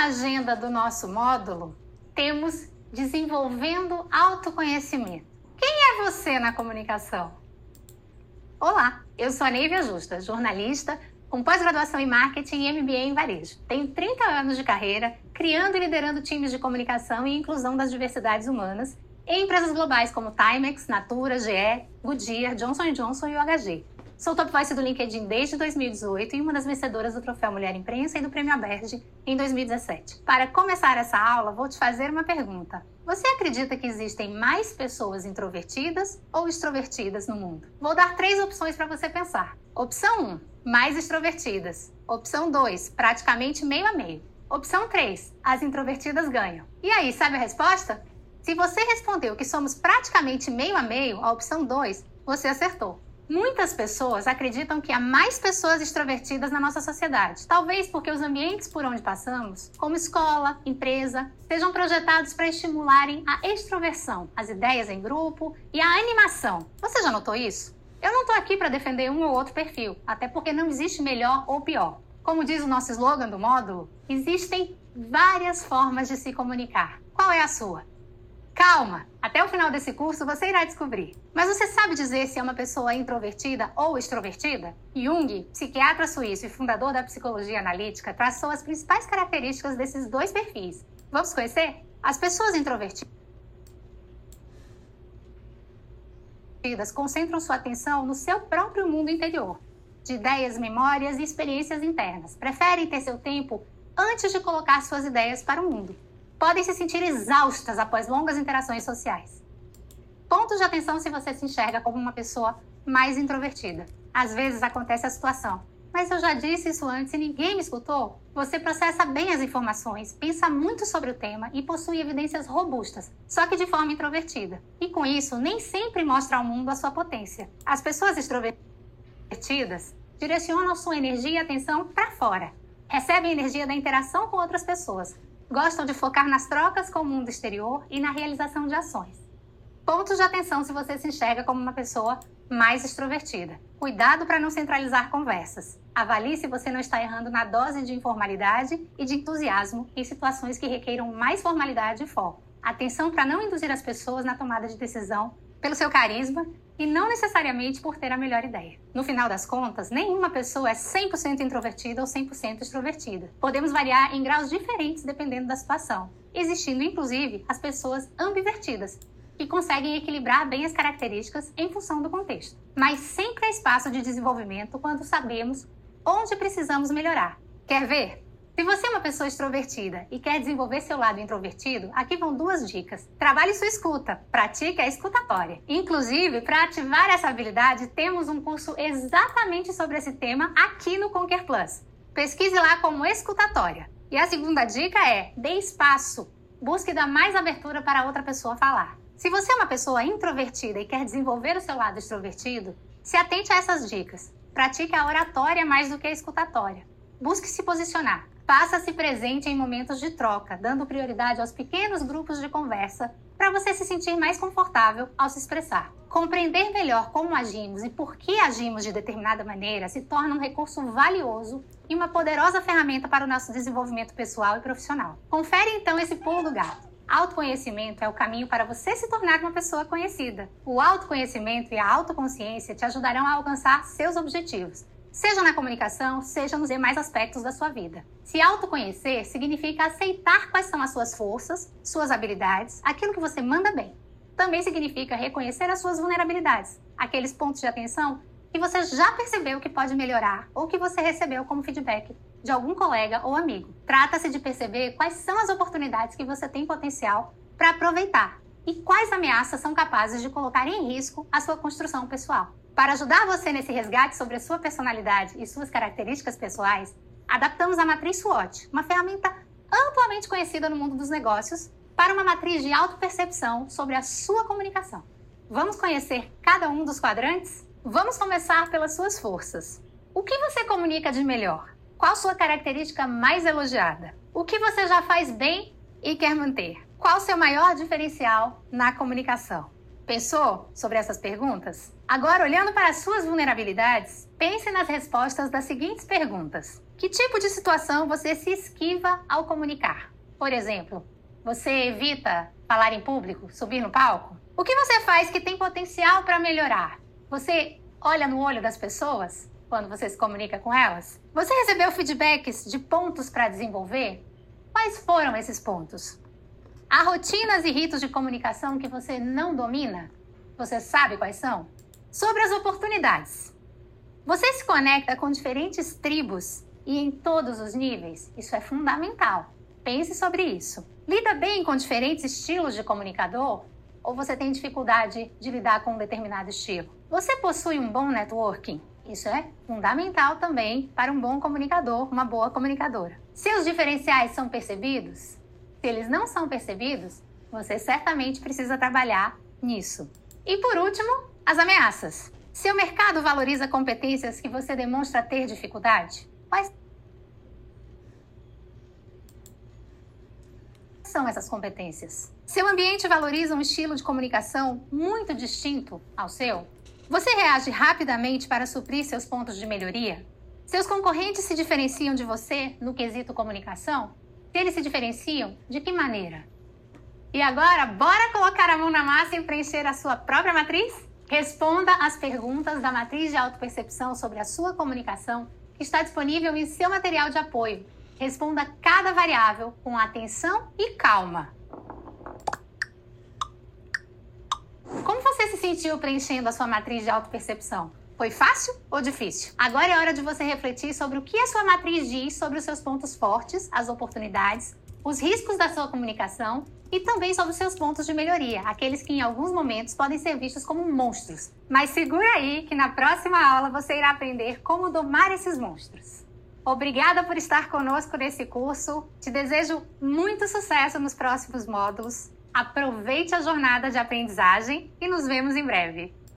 na agenda do nosso módulo, temos desenvolvendo autoconhecimento. Quem é você na comunicação? Olá, eu sou a Neivia Justa, jornalista com pós-graduação em marketing e MBA em varejo. Tenho 30 anos de carreira criando e liderando times de comunicação e inclusão das diversidades humanas em empresas globais como Timex, Natura, GE, Goodyear, Johnson Johnson e UHG. Sou top voice do LinkedIn desde 2018 e uma das vencedoras do Troféu Mulher Imprensa e do Prêmio Aberge em 2017. Para começar essa aula, vou te fazer uma pergunta. Você acredita que existem mais pessoas introvertidas ou extrovertidas no mundo? Vou dar três opções para você pensar. Opção 1, mais extrovertidas. Opção 2, praticamente meio a meio. Opção 3, as introvertidas ganham. E aí, sabe a resposta? Se você respondeu que somos praticamente meio a meio, a opção 2, você acertou. Muitas pessoas acreditam que há mais pessoas extrovertidas na nossa sociedade, talvez porque os ambientes por onde passamos, como escola, empresa, sejam projetados para estimularem a extroversão, as ideias em grupo e a animação. Você já notou isso? Eu não estou aqui para defender um ou outro perfil, até porque não existe melhor ou pior. Como diz o nosso slogan do módulo, existem várias formas de se comunicar. Qual é a sua? Calma, até o final desse curso você irá descobrir. Mas você sabe dizer se é uma pessoa introvertida ou extrovertida? Jung, psiquiatra suíço e fundador da psicologia analítica, traçou as principais características desses dois perfis. Vamos conhecer? As pessoas introvertidas concentram sua atenção no seu próprio mundo interior, de ideias, memórias e experiências internas. Preferem ter seu tempo antes de colocar suas ideias para o mundo podem se sentir exaustas após longas interações sociais. Pontos de atenção se você se enxerga como uma pessoa mais introvertida. Às vezes acontece a situação, mas eu já disse isso antes e ninguém me escutou? Você processa bem as informações, pensa muito sobre o tema e possui evidências robustas, só que de forma introvertida. E com isso, nem sempre mostra ao mundo a sua potência. As pessoas extrovertidas direcionam sua energia e atenção para fora. Recebem energia da interação com outras pessoas, Gostam de focar nas trocas com o mundo exterior e na realização de ações. Pontos de atenção se você se enxerga como uma pessoa mais extrovertida. Cuidado para não centralizar conversas. Avalie se você não está errando na dose de informalidade e de entusiasmo em situações que requeiram mais formalidade e foco. Atenção para não induzir as pessoas na tomada de decisão pelo seu carisma e não necessariamente por ter a melhor ideia. No final das contas, nenhuma pessoa é 100% introvertida ou 100% extrovertida. Podemos variar em graus diferentes dependendo da situação, existindo inclusive as pessoas ambivertidas, que conseguem equilibrar bem as características em função do contexto. Mas sempre há espaço de desenvolvimento quando sabemos onde precisamos melhorar. Quer ver? Se você é uma pessoa extrovertida e quer desenvolver seu lado introvertido, aqui vão duas dicas. Trabalhe sua escuta, pratique a escutatória. Inclusive, para ativar essa habilidade, temos um curso exatamente sobre esse tema aqui no Conquer Plus. Pesquise lá como escutatória. E a segunda dica é: dê espaço. Busque dar mais abertura para outra pessoa falar. Se você é uma pessoa introvertida e quer desenvolver o seu lado extrovertido, se atente a essas dicas. Pratique a oratória mais do que a escutatória. Busque se posicionar. Faça-se presente em momentos de troca, dando prioridade aos pequenos grupos de conversa para você se sentir mais confortável ao se expressar. Compreender melhor como agimos e por que agimos de determinada maneira se torna um recurso valioso e uma poderosa ferramenta para o nosso desenvolvimento pessoal e profissional. Confere então esse pulo do gato. Autoconhecimento é o caminho para você se tornar uma pessoa conhecida. O autoconhecimento e a autoconsciência te ajudarão a alcançar seus objetivos seja na comunicação, seja nos demais aspectos da sua vida. Se autoconhecer significa aceitar quais são as suas forças, suas habilidades, aquilo que você manda bem. Também significa reconhecer as suas vulnerabilidades, aqueles pontos de atenção que você já percebeu que pode melhorar ou que você recebeu como feedback de algum colega ou amigo. Trata-se de perceber quais são as oportunidades que você tem potencial para aproveitar e quais ameaças são capazes de colocar em risco a sua construção pessoal. Para ajudar você nesse resgate sobre a sua personalidade e suas características pessoais, adaptamos a matriz SWOT, uma ferramenta amplamente conhecida no mundo dos negócios, para uma matriz de autopercepção sobre a sua comunicação. Vamos conhecer cada um dos quadrantes? Vamos começar pelas suas forças. O que você comunica de melhor? Qual sua característica mais elogiada? O que você já faz bem e quer manter? Qual seu maior diferencial na comunicação? Pensou sobre essas perguntas? Agora, olhando para as suas vulnerabilidades, pense nas respostas das seguintes perguntas: Que tipo de situação você se esquiva ao comunicar? Por exemplo, você evita falar em público, subir no palco? O que você faz que tem potencial para melhorar? Você olha no olho das pessoas quando você se comunica com elas? Você recebeu feedbacks de pontos para desenvolver? Quais foram esses pontos? Há rotinas e ritos de comunicação que você não domina? Você sabe quais são? Sobre as oportunidades. Você se conecta com diferentes tribos e em todos os níveis? Isso é fundamental. Pense sobre isso. Lida bem com diferentes estilos de comunicador? Ou você tem dificuldade de lidar com um determinado estilo? Você possui um bom networking? Isso é fundamental também para um bom comunicador, uma boa comunicadora. Seus diferenciais são percebidos? Se eles não são percebidos, você certamente precisa trabalhar nisso. E por último, as ameaças. Seu mercado valoriza competências que você demonstra ter dificuldade? Quais são essas competências? Seu ambiente valoriza um estilo de comunicação muito distinto ao seu? Você reage rapidamente para suprir seus pontos de melhoria? Seus concorrentes se diferenciam de você no quesito comunicação? Eles se diferenciam, de que maneira? E agora, bora colocar a mão na massa e preencher a sua própria matriz? Responda às perguntas da matriz de autopercepção sobre a sua comunicação, que está disponível em seu material de apoio. Responda cada variável com atenção e calma. Como você se sentiu preenchendo a sua matriz de autopercepção? Foi fácil ou difícil? Agora é hora de você refletir sobre o que a sua matriz diz sobre os seus pontos fortes, as oportunidades, os riscos da sua comunicação e também sobre os seus pontos de melhoria, aqueles que em alguns momentos podem ser vistos como monstros. Mas segura aí que na próxima aula você irá aprender como domar esses monstros. Obrigada por estar conosco nesse curso. Te desejo muito sucesso nos próximos módulos. Aproveite a jornada de aprendizagem e nos vemos em breve.